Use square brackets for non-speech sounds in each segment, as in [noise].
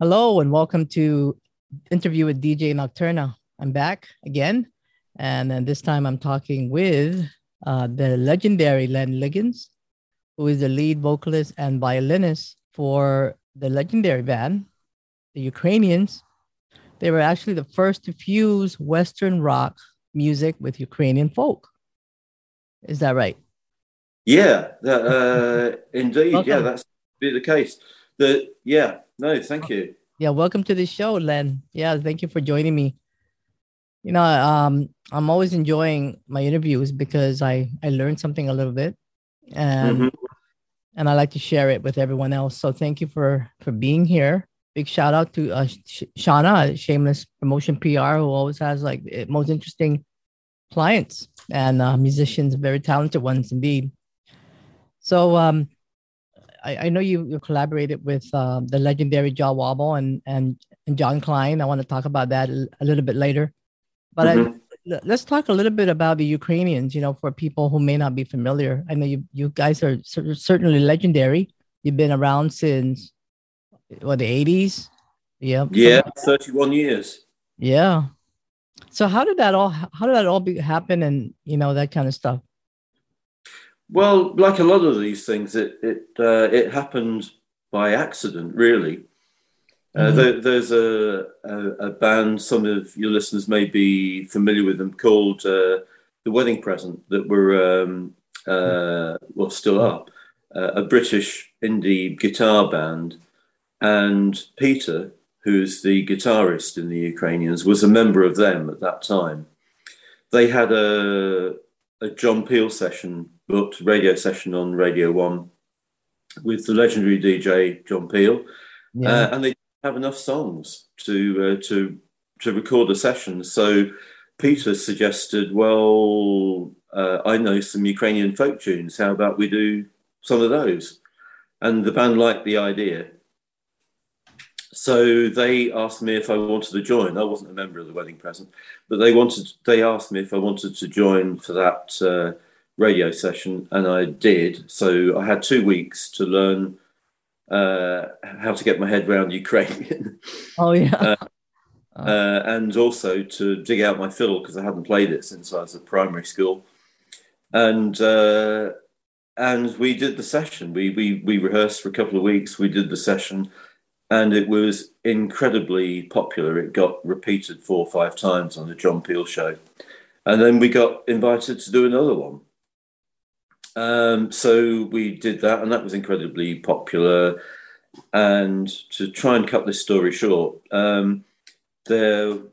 Hello and welcome to interview with DJ Nocturna. I'm back again, and then this time I'm talking with uh, the legendary Len Liggins, who is the lead vocalist and violinist for the legendary band, the Ukrainians. They were actually the first to fuse Western rock music with Ukrainian folk. Is that right? Yeah, that, uh, [laughs] indeed. Yeah, that's be the case. The yeah, no, thank you. Yeah, welcome to the show, Len. Yeah, thank you for joining me. You know, um, I'm always enjoying my interviews because I I learned something a little bit, and mm-hmm. and I like to share it with everyone else. So thank you for for being here. Big shout out to uh, Sh- Shauna, Shameless Promotion PR, who always has like most interesting clients and uh, musicians, very talented ones indeed. So um, I, I know you, you collaborated with uh, the legendary Jah Wobble and, and, and John Klein. I want to talk about that a, little bit later. But mm-hmm. I, let's talk a little bit about the Ukrainians, you know, for people who may not be familiar. I know you, you guys are certainly legendary. You've been around since, what, the 80s? Yeah. Yeah, 31 years. Yeah. So how did that all, how did that all be, happen and, you know, that kind of stuff? Well, like a lot of these things, it it uh, it happened by accident, really. Uh, mm-hmm. there, there's a, a, a, band, some of your listeners may be familiar with them, called uh, The Wedding Present, that were, um, uh, well, still up, uh, a British indie guitar band. And Peter, who's the guitarist in the Ukrainians, was a member of them at that time. They had a, a John Peel session booked radio session on Radio One with the legendary DJ John Peel, yeah. uh, and they have enough songs to uh, to to record a session. So Peter suggested, well, uh, I know some Ukrainian folk tunes. How about we do some of those? And the band liked the idea. So they asked me if I wanted to join. I wasn't a member of the wedding present, but they wanted. They asked me if I wanted to join for that uh, radio session, and I did. So I had two weeks to learn uh, how to get my head around [laughs] Ukrainian. Oh yeah. uh, uh, and also to dig out my fiddle because I hadn't played it since I was at primary school, and uh, and we did the session. We we we rehearsed for a couple of weeks. We did the session, and it was incredibly popular. It got repeated four or five times on the John Peel show, and then we got invited to do another one. Um, so we did that, and that was incredibly popular. And to try and cut this story short, um, the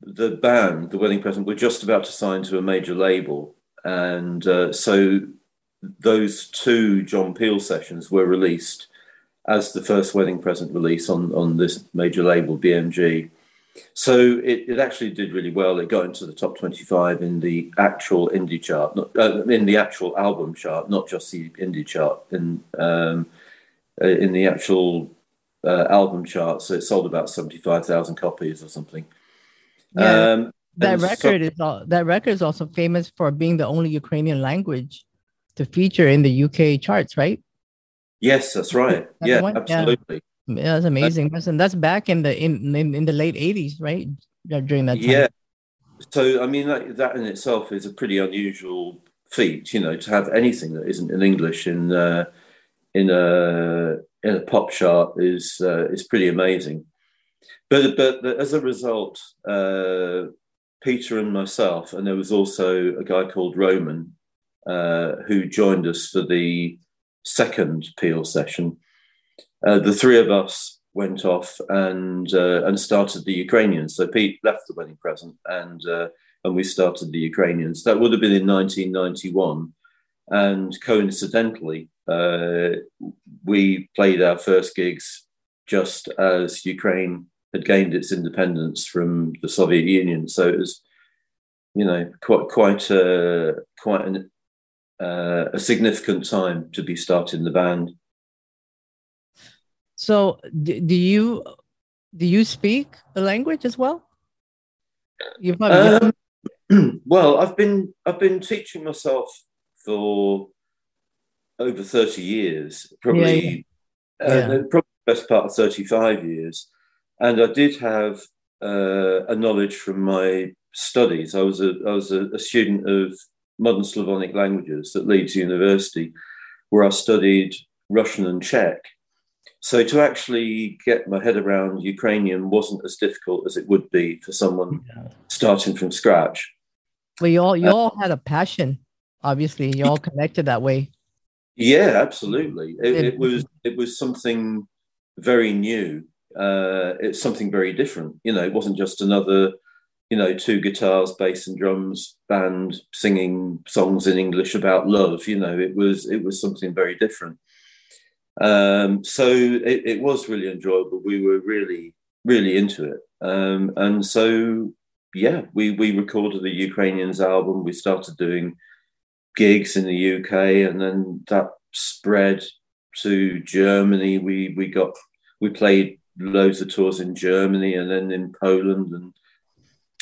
the band, the Wedding Present, were just about to sign to a major label, and uh, so those two John Peel sessions were released as the first Wedding Present release on on this major label, BMG. So it, it actually did really well. It got into the top 25 in the actual indie chart, not, uh, in the actual album chart, not just the indie chart, in, um, uh, in the actual uh, album chart. So it sold about 75,000 copies or something. Yeah, um, that record so, is all, that record is also famous for being the only Ukrainian language to feature in the UK charts, right? Yes, that's right. That's yeah, absolutely. Yeah, that's amazing. That's, and that's back in the in, in, in the late '80s, right? During that time. Yeah. So I mean, that, that in itself is a pretty unusual feat, you know, to have anything that isn't in English in uh, in a in a pop chart is uh, is pretty amazing. But but as a result, uh, Peter and myself, and there was also a guy called Roman uh, who joined us for the second Peel session uh, the three of us went off and uh, and started the Ukrainians. So Pete left the wedding present, and uh, and we started the Ukrainians. That would have been in 1991, and coincidentally, uh, we played our first gigs just as Ukraine had gained its independence from the Soviet Union. So it was, you know, quite quite a quite an, uh, a significant time to be starting the band. So do, do you do you speak the language as well? You um, [clears throat] well, I've been I've been teaching myself for over thirty years, probably yeah, yeah. Uh, probably best part of 35 years. And I did have uh, a knowledge from my studies. I was a, I was a, a student of modern Slavonic languages at Leeds University, where I studied Russian and Czech. So to actually get my head around Ukrainian wasn't as difficult as it would be for someone yeah. starting from scratch. Well, you all you uh, all had a passion. Obviously, you all connected that way. Yeah, absolutely. It, it was it was something very new. Uh, it's something very different. You know, it wasn't just another, you know, two guitars, bass, and drums band singing songs in English about love. You know, it was it was something very different. Um, so it, it, was really enjoyable. We were really really into it, um, and so yeah, we we recorded the Ukrainians album. We started doing gigs in the UK, and then that spread to Germany. We we got we played loads of tours in Germany and then in Poland and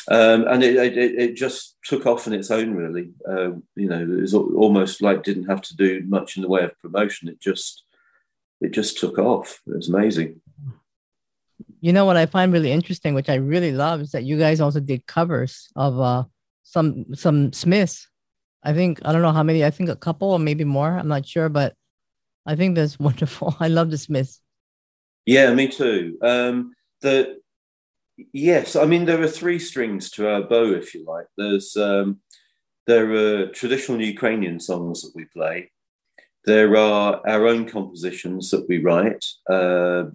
um, and it, it, it, just took off on its own really. Uh, you know it was almost like didn't have to do much in the way of promotion. It just it just took off. It was amazing. You know what i find really interesting which i really love is that you guys also did covers of uh, some some smiths. I think i don't know how many i think a couple or maybe more i'm not sure but i think that's [laughs] wonderful. I love the smiths. Yeah, me too. Um, the yes, I mean there are three strings to our bow, if you like. There's um, there are traditional Ukrainian songs that we play. There are our own compositions that we write, uh,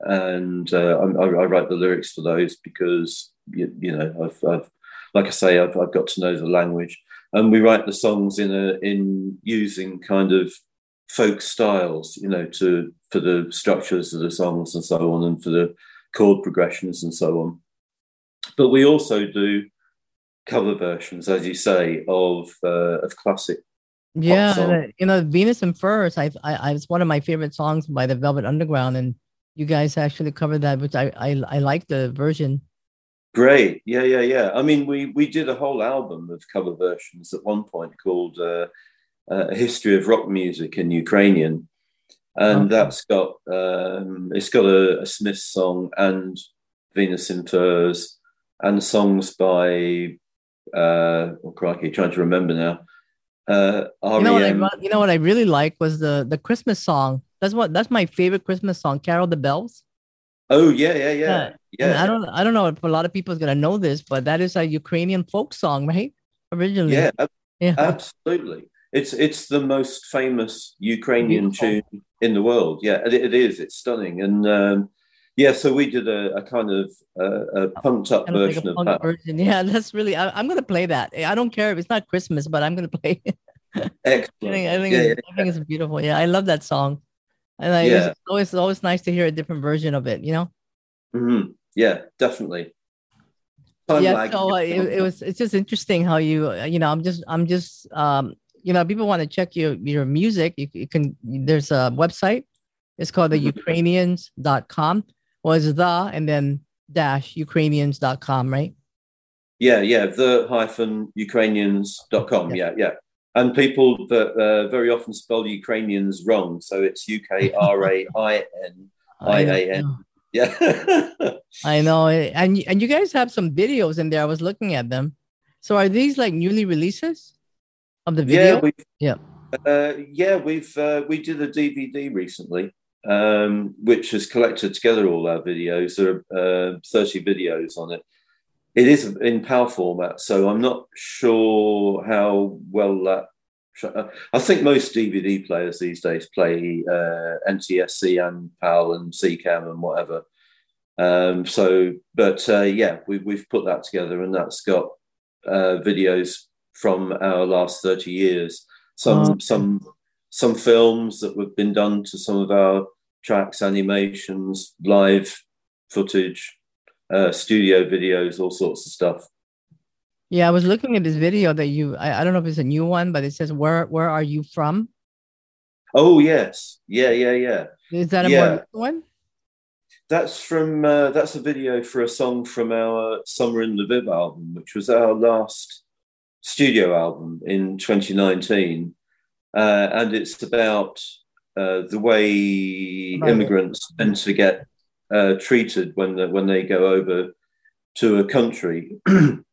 and uh, I, I, write the lyrics for those because you, you know I've, I've, like I say I've, I've got to know the language, and we write the songs in a in using kind of folk styles, you know, to for the structures of the songs and so on, and for the chord progressions and so on. But we also do cover versions, as you say, of uh, of classic. Yeah, you know, Venus and Furs. I, I, I, it's one of my favorite songs by the Velvet Underground, and you guys actually covered that, which I, I, I like the version. Great, yeah, yeah, yeah. I mean, we we did a whole album of cover versions at one point called uh, uh, a history of rock music in Ukrainian, and okay. that's got um, it's got a, a Smith song and Venus in Furs and songs by uh, oh crikey, trying to remember now. Uh, you know what I you know what I really like was the the Christmas song. That's what that's my favorite Christmas song, Carol the Bells. Oh yeah, yeah, yeah, yeah. I don't I don't know if a lot of people is gonna know this, but that is a Ukrainian folk song, right? Originally. Yeah, yeah. absolutely. It's it's the most famous Ukrainian Beautiful. tune in the world. Yeah, it, it is. It's stunning, and um, yeah. So we did a, a kind of uh, a pumped up version like of that. Version. Yeah, [laughs] that's really. I, am gonna play that. I don't care if it's not Christmas, but I'm gonna play. [laughs] Excellent. I think, I think, yeah, it's, yeah. I think it's beautiful. Yeah, I love that song, and I, yeah. it's always it's always nice to hear a different version of it. You know. Mm-hmm. Yeah, definitely. Yeah, so uh, it, it was. It's just interesting how you. You know, I'm just. I'm just. Um, you know, people want to check your your music, you, you can. There's a website. It's called the mm-hmm. Ukrainians.com. Was the and then dash Ukrainians.com, right? Yeah, yeah. The hyphen Ukrainians.com. Yeah, yeah. And people that uh, very often spell Ukrainians wrong, so it's U K R A I N I A N. [laughs] Yeah. [laughs] I know. And and you guys have some videos in there. I was looking at them. So are these like newly releases? Of the video? Yeah, yeah, uh, yeah. We've uh, we did a DVD recently, um, which has collected together all our videos. There are uh, thirty videos on it. It is in PAL format, so I'm not sure how well that. I think most DVD players these days play uh, NTSC and PAL and SECAM and whatever. Um, so, but uh, yeah, we, we've put that together, and that's got uh, videos from our last 30 years. Some oh. some some films that have been done to some of our tracks, animations, live footage, uh, studio videos, all sorts of stuff. Yeah, I was looking at this video that you I, I don't know if it's a new one, but it says where where are you from? Oh yes. Yeah, yeah, yeah. Is that a yeah. more one? That's from uh, that's a video for a song from our Summer in Lviv album, which was our last studio album in 2019. Uh, and it's about uh, the way immigrants tend to get uh, treated when the, when they go over to a country, [clears throat] and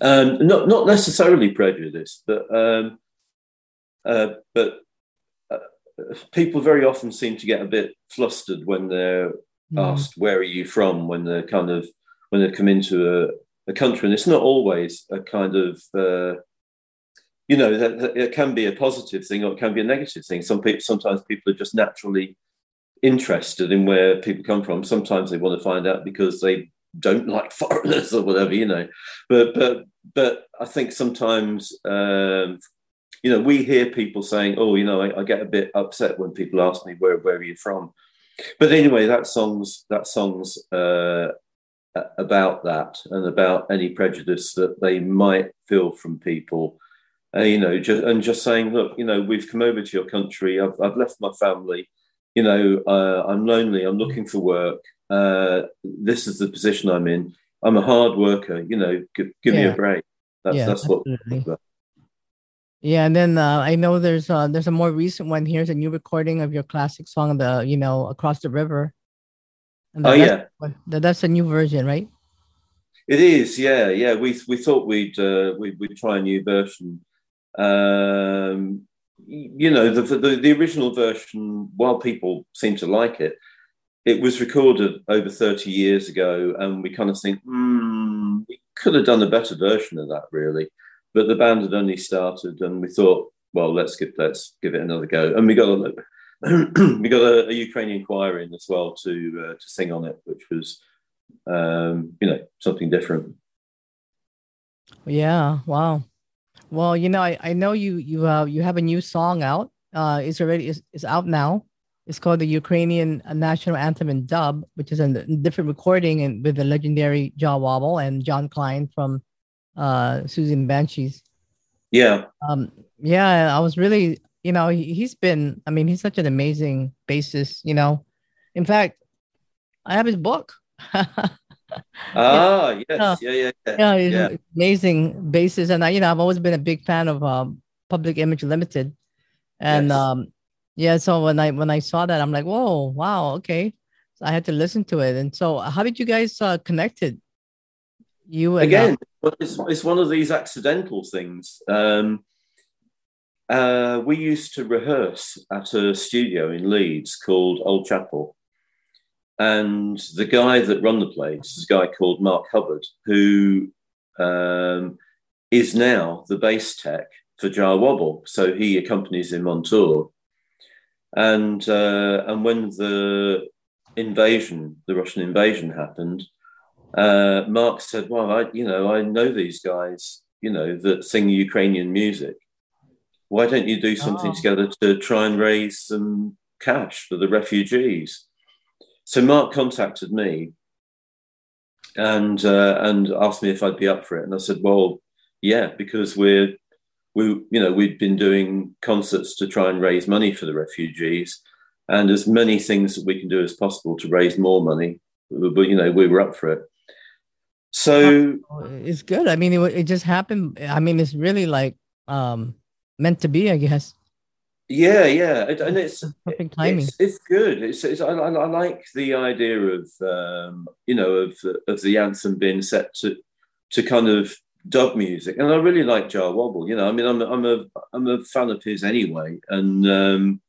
not not necessarily prejudice, but um, uh, but uh, people very often seem to get a bit flustered when they're mm. asked where are you from when they're kind of when they come into a, country, and it's not always a kind of uh, you know that, that, it can be a positive thing or it can be a negative thing. Some people sometimes people are just naturally interested in where people come from. Sometimes they want to find out because they don't like [laughs] foreigners or whatever, you know. But but but I think sometimes um, you know we hear people saying, "Oh, you know, I, I, get a bit upset when people ask me where where are you from." But anyway, that song's that song's uh, about that and about any prejudice that they might feel from people. Uh, you know, just, and just saying, look, you know, we've come over to your country. I've, I've left my family. You know, uh, I'm lonely. I'm looking for work. Uh, this is the position I'm in. I'm a hard worker. You know, give, give yeah. me a break. That's yeah, that's absolutely. what. Yeah, and then uh, I know there's uh, there's a more recent one. Here's a new recording of your classic song, the you know across the river. Oh yeah, that's a new version, right? It is, yeah, yeah. We we thought we'd uh, we'd, we'd try a new version. Um, you know, the, the the original version, while people seem to like it, it was recorded over 30 years ago, and we kind of think, hmm, we could have done a better version of that, really. But the band had only started, and we thought, well, let's give let's give it another go. And we got a [clears throat] we got a, a, Ukrainian choir in as well to uh, to sing on it, which was um, you know something different. Yeah. Wow. Well, you know, I, I know you you uh, you have a new song out. Uh, it's already is, is out now. It's called the Ukrainian National Anthem in Dub, which is a different recording and with the legendary Jah Wobble and John Klein from uh, the Banshees. Yeah. Um, yeah, I was really, you know, he, he's been, I mean, he's such an amazing bassist, you know. In fact, I have his book. [laughs] ah, yes. Yeah, yeah, yeah. Yeah, he's yeah. amazing bassist. And I, you know, I've always been a big fan of um, Public Image Limited. And yes. um, yeah, so when I when I saw that, I'm like, whoa, wow, okay. So I had to listen to it. And so, how did you guys uh, connected? You and, again, uh, it's, it's one of these accidental things. Um, uh, we used to rehearse at a studio in Leeds called Old Chapel. And the guy that run the place is a guy called Mark Hubbard, who um, is now the bass tech for Jah Wobble. So he accompanies him on tour. And uh, and when the invasion, the Russian invasion happened, uh, Mark said, "Well, I you know I know these guys, you know that sing Ukrainian music. Why don't you do something oh. together to try and raise some cash for the refugees?" So Mark contacted me and uh, and asked me if I'd be up for it, and I said, "Well, yeah, because we're we, you know, we'd been doing concerts to try and raise money for the refugees, and as many things that we can do as possible to raise more money. But you know, we were up for it. So it's good. I mean, it, it just happened. I mean, it's really like um, meant to be, I guess. Yeah, yeah, and it's perfect timing. It's, it's good. It's, it's I, I, like the idea of um, you know of of the anthem being set to to kind of dub music, and I really like Jah Wobble. You know, I mean, I'm I'm a I'm a fan of his anyway, and um,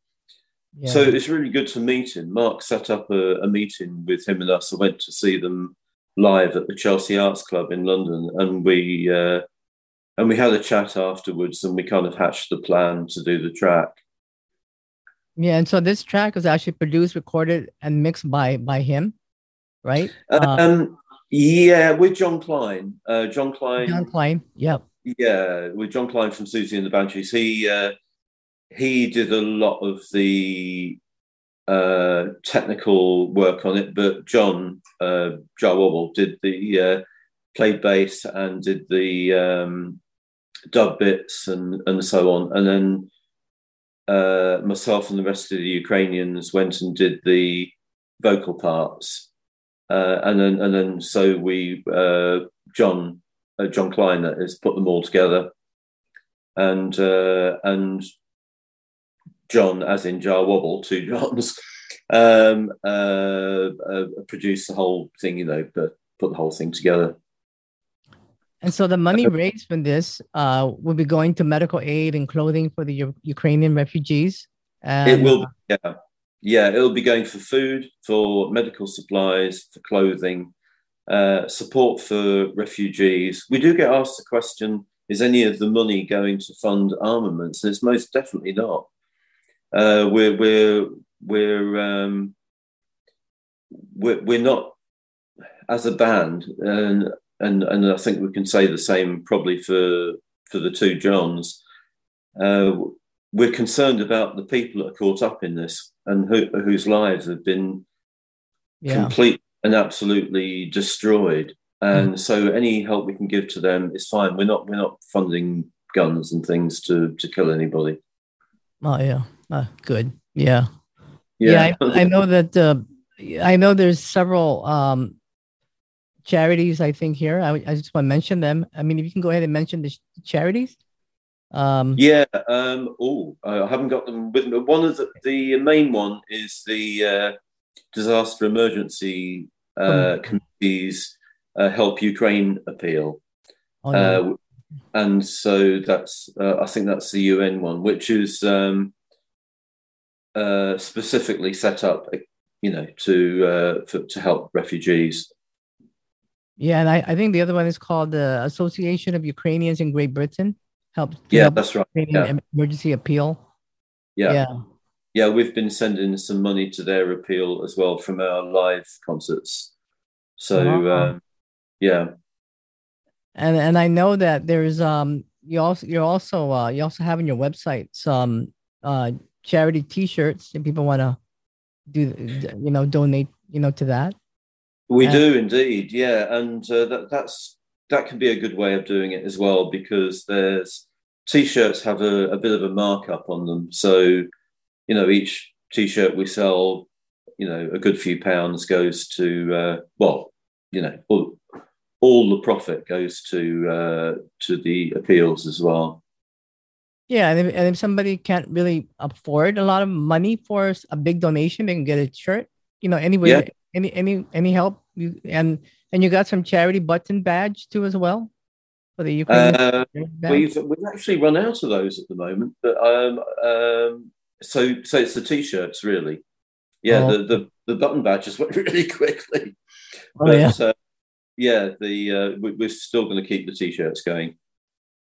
yeah. so it's really good to meet him. Mark set up a, a, meeting with him and us. I went to see them live at the Chelsea Arts Club in London, and we uh, and we had a chat afterwards, and we kind of hatched the plan to do the track. Yeah, and so this track was actually produced, recorded, and mixed by by him, right? Um, yeah, with John Klein. Uh, John Klein. John Klein. Yep. Yeah, with John Klein from Siouxsie and the Banshees. He uh, he did a lot of the uh, technical work on it, but John uh, Jah Wobble did the uh, played bass and did the um, dub bits and and so on, and then uh, myself and the rest of the Ukrainians went and did the vocal parts. Uh, and then and then so we uh, John uh, John Klein has put them all together, and uh, and John, as in Jah Wobble, two [laughs] Johns, um, uh, uh, produce the whole thing, you know, but put the whole thing together. And so the money raised from this uh, will be going to medical aid and clothing for the U- Ukrainian refugees. And, it will, yeah, yeah, it'll be going for food, for medical supplies, for clothing, uh, support for refugees. We do get asked the question: Is any of the money going to fund armaments? And it's most definitely not. Uh, we're we're we're um, we're, we're not as a band, and and and I think we can say the same probably for for the two Johns. Uh, we're concerned about the people that are caught up in this and who, whose lives have been yeah. complete and absolutely destroyed. And mm. so, any help we can give to them is fine. We're not we're not funding guns and things to to kill anybody. Oh yeah, uh, good. Yeah, yeah. yeah I, I, know that. Uh, I know there's several um, charities. I think here. I, I just want to mention them. I mean, if you can go ahead and mention the charities. Um, yeah. Um, oh, I haven't got them with me. One of the, the main one is the uh, disaster emergency uh, oh. committees uh, help Ukraine appeal. Oh, no. Uh, and so that's uh, I think that's the UN one, which is um, uh, specifically set up, you know, to for, to help refugees. Yeah, and I, I think the other one is called the Association of Ukrainians in Great Britain help. Yeah, help that's right. Yeah. Emergency appeal. Yeah. yeah. Yeah, we've been sending some money to their appeal as well from our live concerts. So, um, yeah. And and I know that there's um you also you're also uh you also have on your website some uh charity T-shirts if people want to do you know donate you know to that. We and, do indeed, yeah, and uh, that that's that can be a good way of doing it as well because there's t-shirts have a, a bit of a markup on them. So you know each t-shirt we sell you know a good few pounds goes to uh, well you know all, all the profit goes to uh, to the appeals as well. Yeah and if, and if somebody can't really afford a lot of money for a big donation they can get a shirt you know anyway yeah. Any any any help you and and you got some charity button badge too as well for the Ukraine. Uh, we've we've actually run out of those at the moment, but um, um, so so it's the t-shirts really. Yeah, oh. the, the the button badges went [laughs] really quickly. Oh, but, yeah. Uh, yeah, the uh, we, are still going to keep the t-shirts going.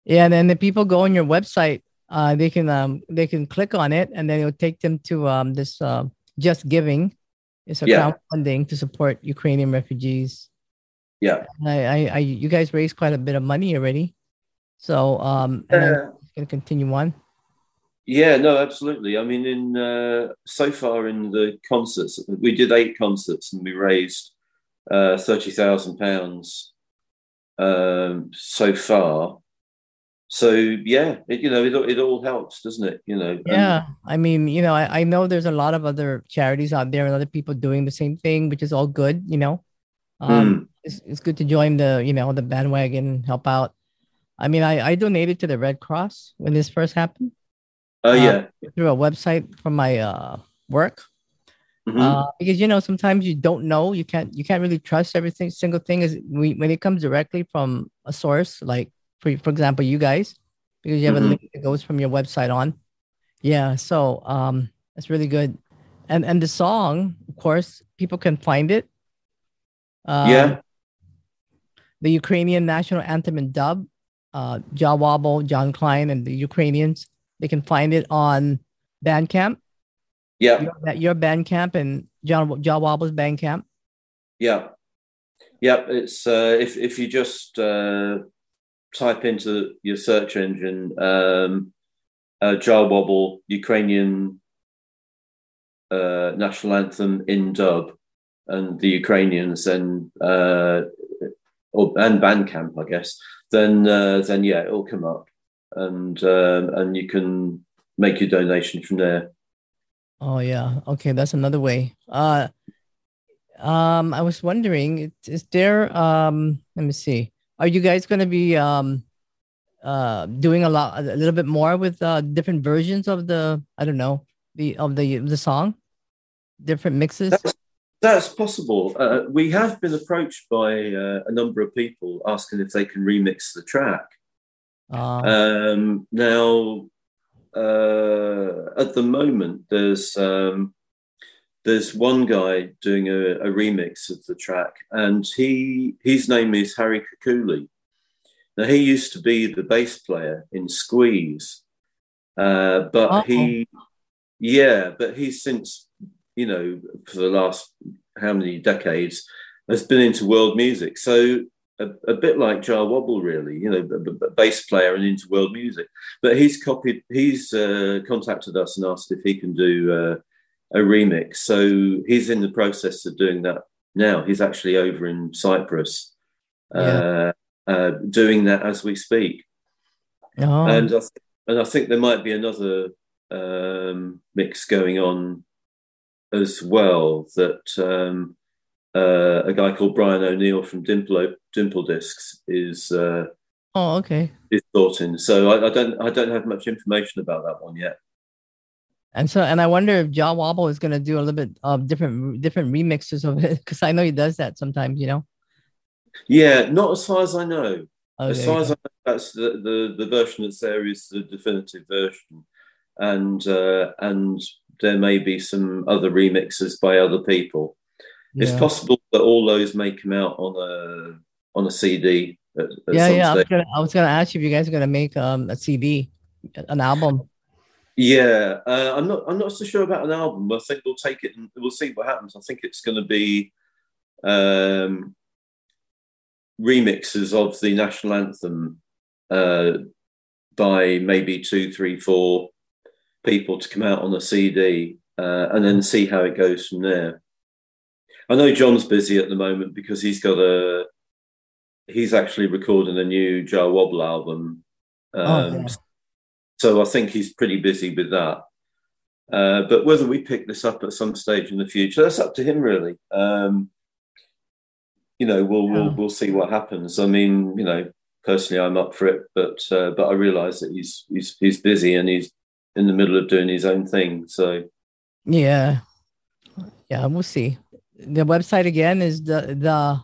Yeah, and then the people go on your website. Uh, they can um they can click on it, and then it'll take them to um this uh, just giving. It's a yeah. crowdfunding to support Ukrainian refugees. Yeah. I, I, I, you guys raised quite a bit of money already. So, um, and uh, going to continue on. Yeah, no, absolutely. I mean, in uh, so far in the concerts, we did eight concerts and we raised uh, thirty thousand pounds um, so far. So yeah, it, you know, it it all helps, doesn't it? You know. Yeah, I mean, you know, I, I know there's a lot of other charities out there and other people doing the same thing, which is all good. You know, um, mm. it's, it's good to join the you know the bandwagon, help out. I mean, I, I donated to the Red Cross when this first happened. Oh uh, yeah, through a website from my uh, work. Mm-hmm. Uh, because you know sometimes you don't know you can't you can't really trust everything single thing is we, when it comes directly from a source like for for example you guys because you have mm-hmm. a link that goes from your website on yeah so um that's really good and and the song of course people can find it um, yeah. The Ukrainian national anthem and dub, uh, Wobble, John Klein, and the Ukrainians. They can find it on Bandcamp. Yeah. Your, your Bandcamp and John Jah Wobble's Bandcamp. Yeah. Yeah. It's uh, if if you just uh, type into your search engine um, uh, Jah Wobble Ukrainian uh, national anthem in dub, and the Ukrainians and uh, or, and Bandcamp, I guess, then uh, then yeah, it'll come up, and um, and you can make your donation from there. Oh yeah, okay, that's another way. Uh, um, I was wondering, is there um, let me see, are you guys going to be um, uh, doing a lot, a little bit more with uh, different versions of the, I don't know, the of the the song, different mixes. That's, that's possible. Uh, we have been approached by uh, a number of people asking if they can remix the track. Uh, um, now, uh, at the moment, there's um, there's one guy doing a, a, remix of the track, and he his name is Harry Kakoulli. Now he used to be the bass player in Squeeze, uh, but oh. he, yeah, but he's since you know for the last how many decades has been into world music. So a, a bit like Jah Wobble, really, you know, a, a, bass player and into world music. But he's copied, he's uh, contacted us and asked if he can do uh, a remix. So he's in the process of doing that now. He's actually over in Cyprus, yeah. uh, uh doing that as we speak. Oh. And I th- and I think there might be another um, mix going on as well that um, uh, a guy called Brian O'Neill from Dimple Dimple Discs is. Uh, oh, okay. Is sorting. So I, I, don't I don't have much information about that one yet. And so, and I wonder if Jah Wobble is going to do a little bit of different different remixes of it because I know he does that sometimes. You know. Yeah, not as far as I know. As far as I know, that's the, the the version that's there is the definitive version, and uh, and there may be some other remixes by other people. Yeah. It's possible that all those may come out on a on a CD. At, at yeah, yeah. I was, gonna, I was, gonna, ask you if you guys are gonna make um, a CD, an album. Yeah, uh, I'm not. I'm not so sure about an album. I think we'll take it and we'll see what happens. I think it's going to be um, remixes of the national anthem uh, by maybe two, three, four people to come out on a CD uh, and then see how it goes from there. I know John's busy at the moment because he's got a he's actually recording a new Jah Wobble album. Oh, um, oh, yeah. So I think he's pretty busy with that. Uh, but whether we pick this up at some stage in the future, that's up to him, really. Um, you know, we'll, yeah. we'll we'll see what happens. I mean, you know, personally, I'm up for it, but uh, but I realise that he's he's he's busy and he's in the middle of doing his own thing. So yeah, yeah, we'll see. The website again is the the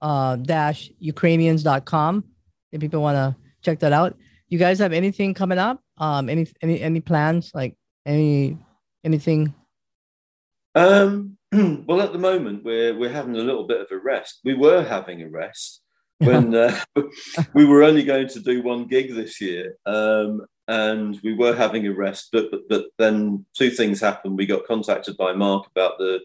uh, dash Ukrainians.com. If people want to check that out, you guys have anything coming up? Um, any any any plans? Like any anything? Um. [clears throat] Well, at the moment, we're we're having a little bit of a rest. We were having a rest [laughs] when uh, [laughs] we were only going to do one gig this year, um, and we were having a rest, but, but but then two things happened. We got contacted by Mark about the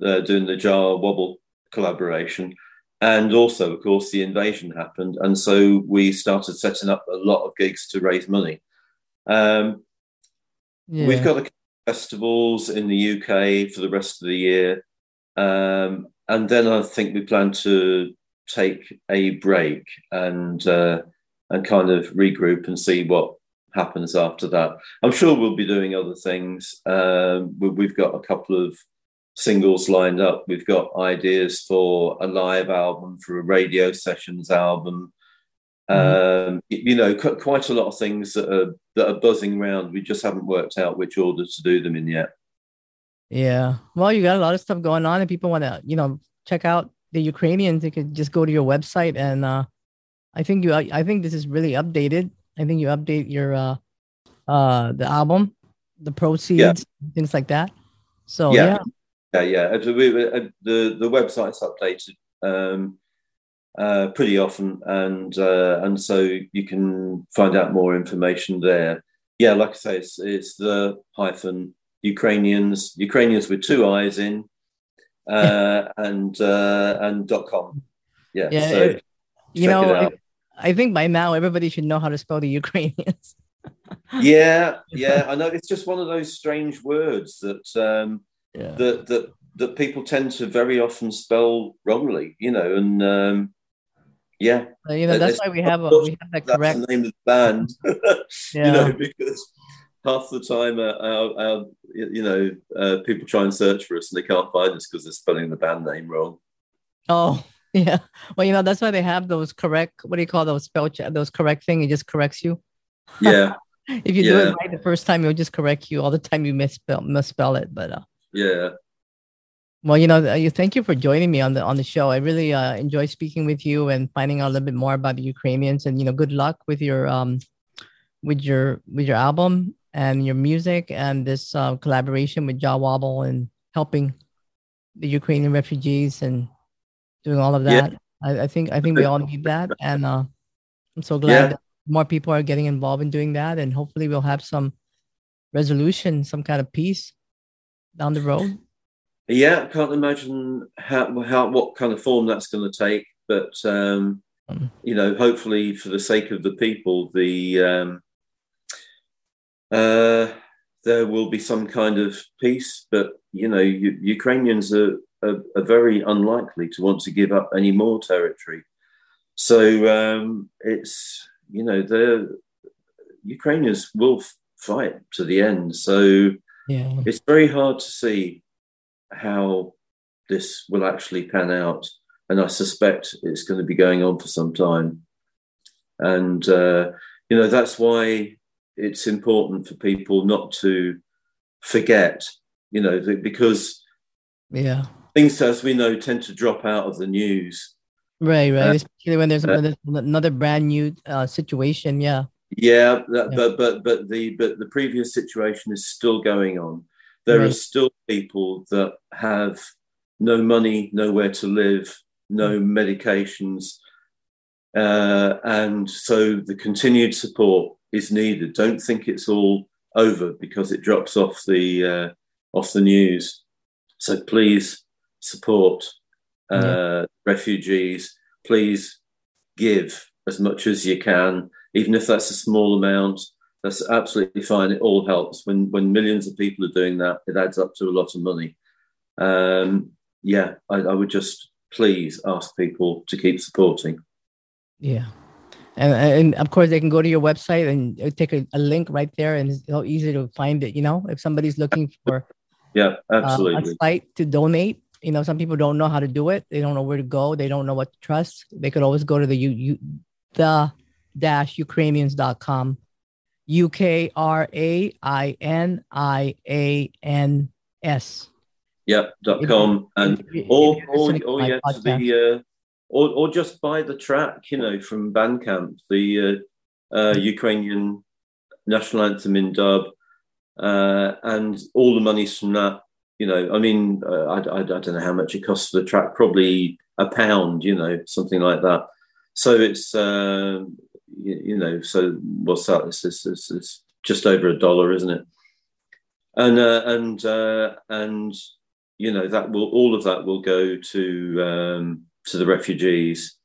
uh, doing the Jah Wobble collaboration, and also, of course, the invasion happened, and so we started setting up a lot of gigs to raise money. Um, yeah. We've got festivals in the UK for the rest of the year, um, and then I think we plan to take a break and uh, and kind of regroup and see what happens after that. I'm sure we'll be doing other things. Um, we've got a couple of singles lined up. We've got ideas for a live album, for a radio sessions album. Mm-hmm. Um, you know, quite a lot of things that are that are buzzing around. We just haven't worked out which order to do them in yet. Yeah, well, you got a lot of stuff going on, and people want to, you know, check out the Ukrainians. They could just go to your website, and uh, I think you, I think this is really updated. I think you update your uh uh the album, the proceeds, yeah. things like that. So yeah, yeah, yeah. yeah. Uh, the the website's updated um, uh, pretty often, and uh, and so you can find out more information there. Yeah, like I say, it's it's the hyphen Ukrainians Ukrainians with two eyes in, uh, [laughs] and uh, and dot com. Yeah, yeah. So you know, I think by now everybody should know how to spell the Ukrainians. [laughs] yeah, yeah, I know. It's just one of those strange words that um, yeah. that that that people tend to very often spell wrongly. You know, and um, yeah, you know that's why we have a, we have that correct name of the band. yeah. [laughs] You know, because half the time, uh, our, our, you know, uh, people try and search for us and they can't find us because they're spelling the band name wrong. Oh, [laughs] Yeah. Well, you know, that's why they have those correct, what do you call those spell check, those correct thing? It just corrects you. Yeah. [laughs] if you yeah. do it right the first time, it'll just correct you all the time you misspell misspell it. But uh, yeah. Well, you know, you thank you for joining me on the on the show. I really uh, enjoy speaking with you and finding out a little bit more about the Ukrainians. And you know, good luck with your um with your with your album and your music and this uh, collaboration with Jah Wobble and helping the Ukrainian refugees and doing all of that. Yeah. I, I, think I think we all need that, and uh, I'm so glad yeah. more people are getting involved in doing that, and hopefully we'll have some resolution, some kind of peace down the road. Yeah, can't imagine how how what kind of form that's going to take, but um, um, you know, hopefully for the sake of the people, the um, uh, there will be some kind of peace. But you know, U- Ukrainians are, are, are, very unlikely to want to give up any more territory. So um, it's you know the Ukrainians will f- fight to the end. So yeah. it's very hard to see how this will actually pan out, and I suspect it's going to be going on for some time. And uh, you know that's why it's important for people not to forget, you know, because yeah, things as we know tend to drop out of the news. Right, right. Uh, Especially when there's, uh, another brand new uh, situation. Yeah. Yeah, that, yeah, but but but the but the previous situation is still going on. There right. are still people that have no money, nowhere to live, no mm. medications, uh, and so the continued support is needed. Don't think it's all over because it drops off the uh, off the news. So please support uh, yeah. refugees. Please give as much as you can, even if that's a small amount. That's absolutely fine. It all helps when when millions of people are doing that. It adds up to a lot of money. Um, yeah, I, I would just please ask people to keep supporting. Yeah, and, and of course they can go to your website and take a, a, link right there and it's so easy to find it you know if somebody's looking for [laughs] yeah absolutely uh, a site to donate you know some people don't know how to do it they don't know where to go they don't know what to trust they could always go to the you, you the dash ukrainians.com u-k-r-a-i-n-i-a-n-s yep dot com and or or, or yeah to the uh, or, or just buy the track, you know, from Bandcamp, the uh, uh, Ukrainian national anthem in dub, uh, and all the money's from that. You know, I mean, uh, I, I, I, don't know how much it costs for the track, probably a pound, you know, something like that. So it's, uh, you, you, know, so what's that? It's, it's, it's, it's, just over a dollar, isn't it? And uh, and and you know that will all of that will go to um, to the refugees.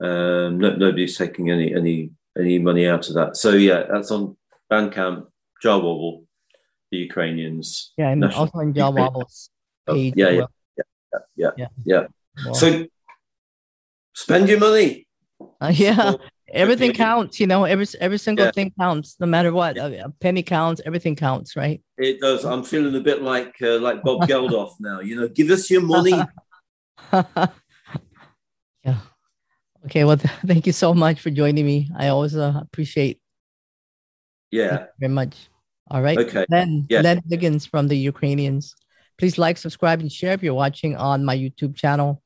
Um, no, nobody's taking any any any money out of that. So yeah, that's on Bandcamp, Jah Wobble, the Ukrainians. Yeah, and also on Jah Wobble's page. yeah, yeah, yeah, yeah, yeah. So spend your money. Uh, [laughs] yeah, everything counts. You know, every every single yeah. thing counts, no matter what. A, penny counts. Everything counts, right? It does. I'm feeling a bit like uh, like Bob [laughs] Geldof now. You know, give us your money. [laughs] Yeah. Okay. Well, th- [laughs] thank you so much for joining me. I always uh, appreciate. Yeah. very much. All right. Okay. then yeah. Len Liggins from the Ukrainians. Please like, subscribe, and share if you're watching on my YouTube channel.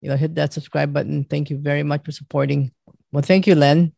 You know, hit that subscribe button. Thank you very much for supporting. Well, thank you, Len.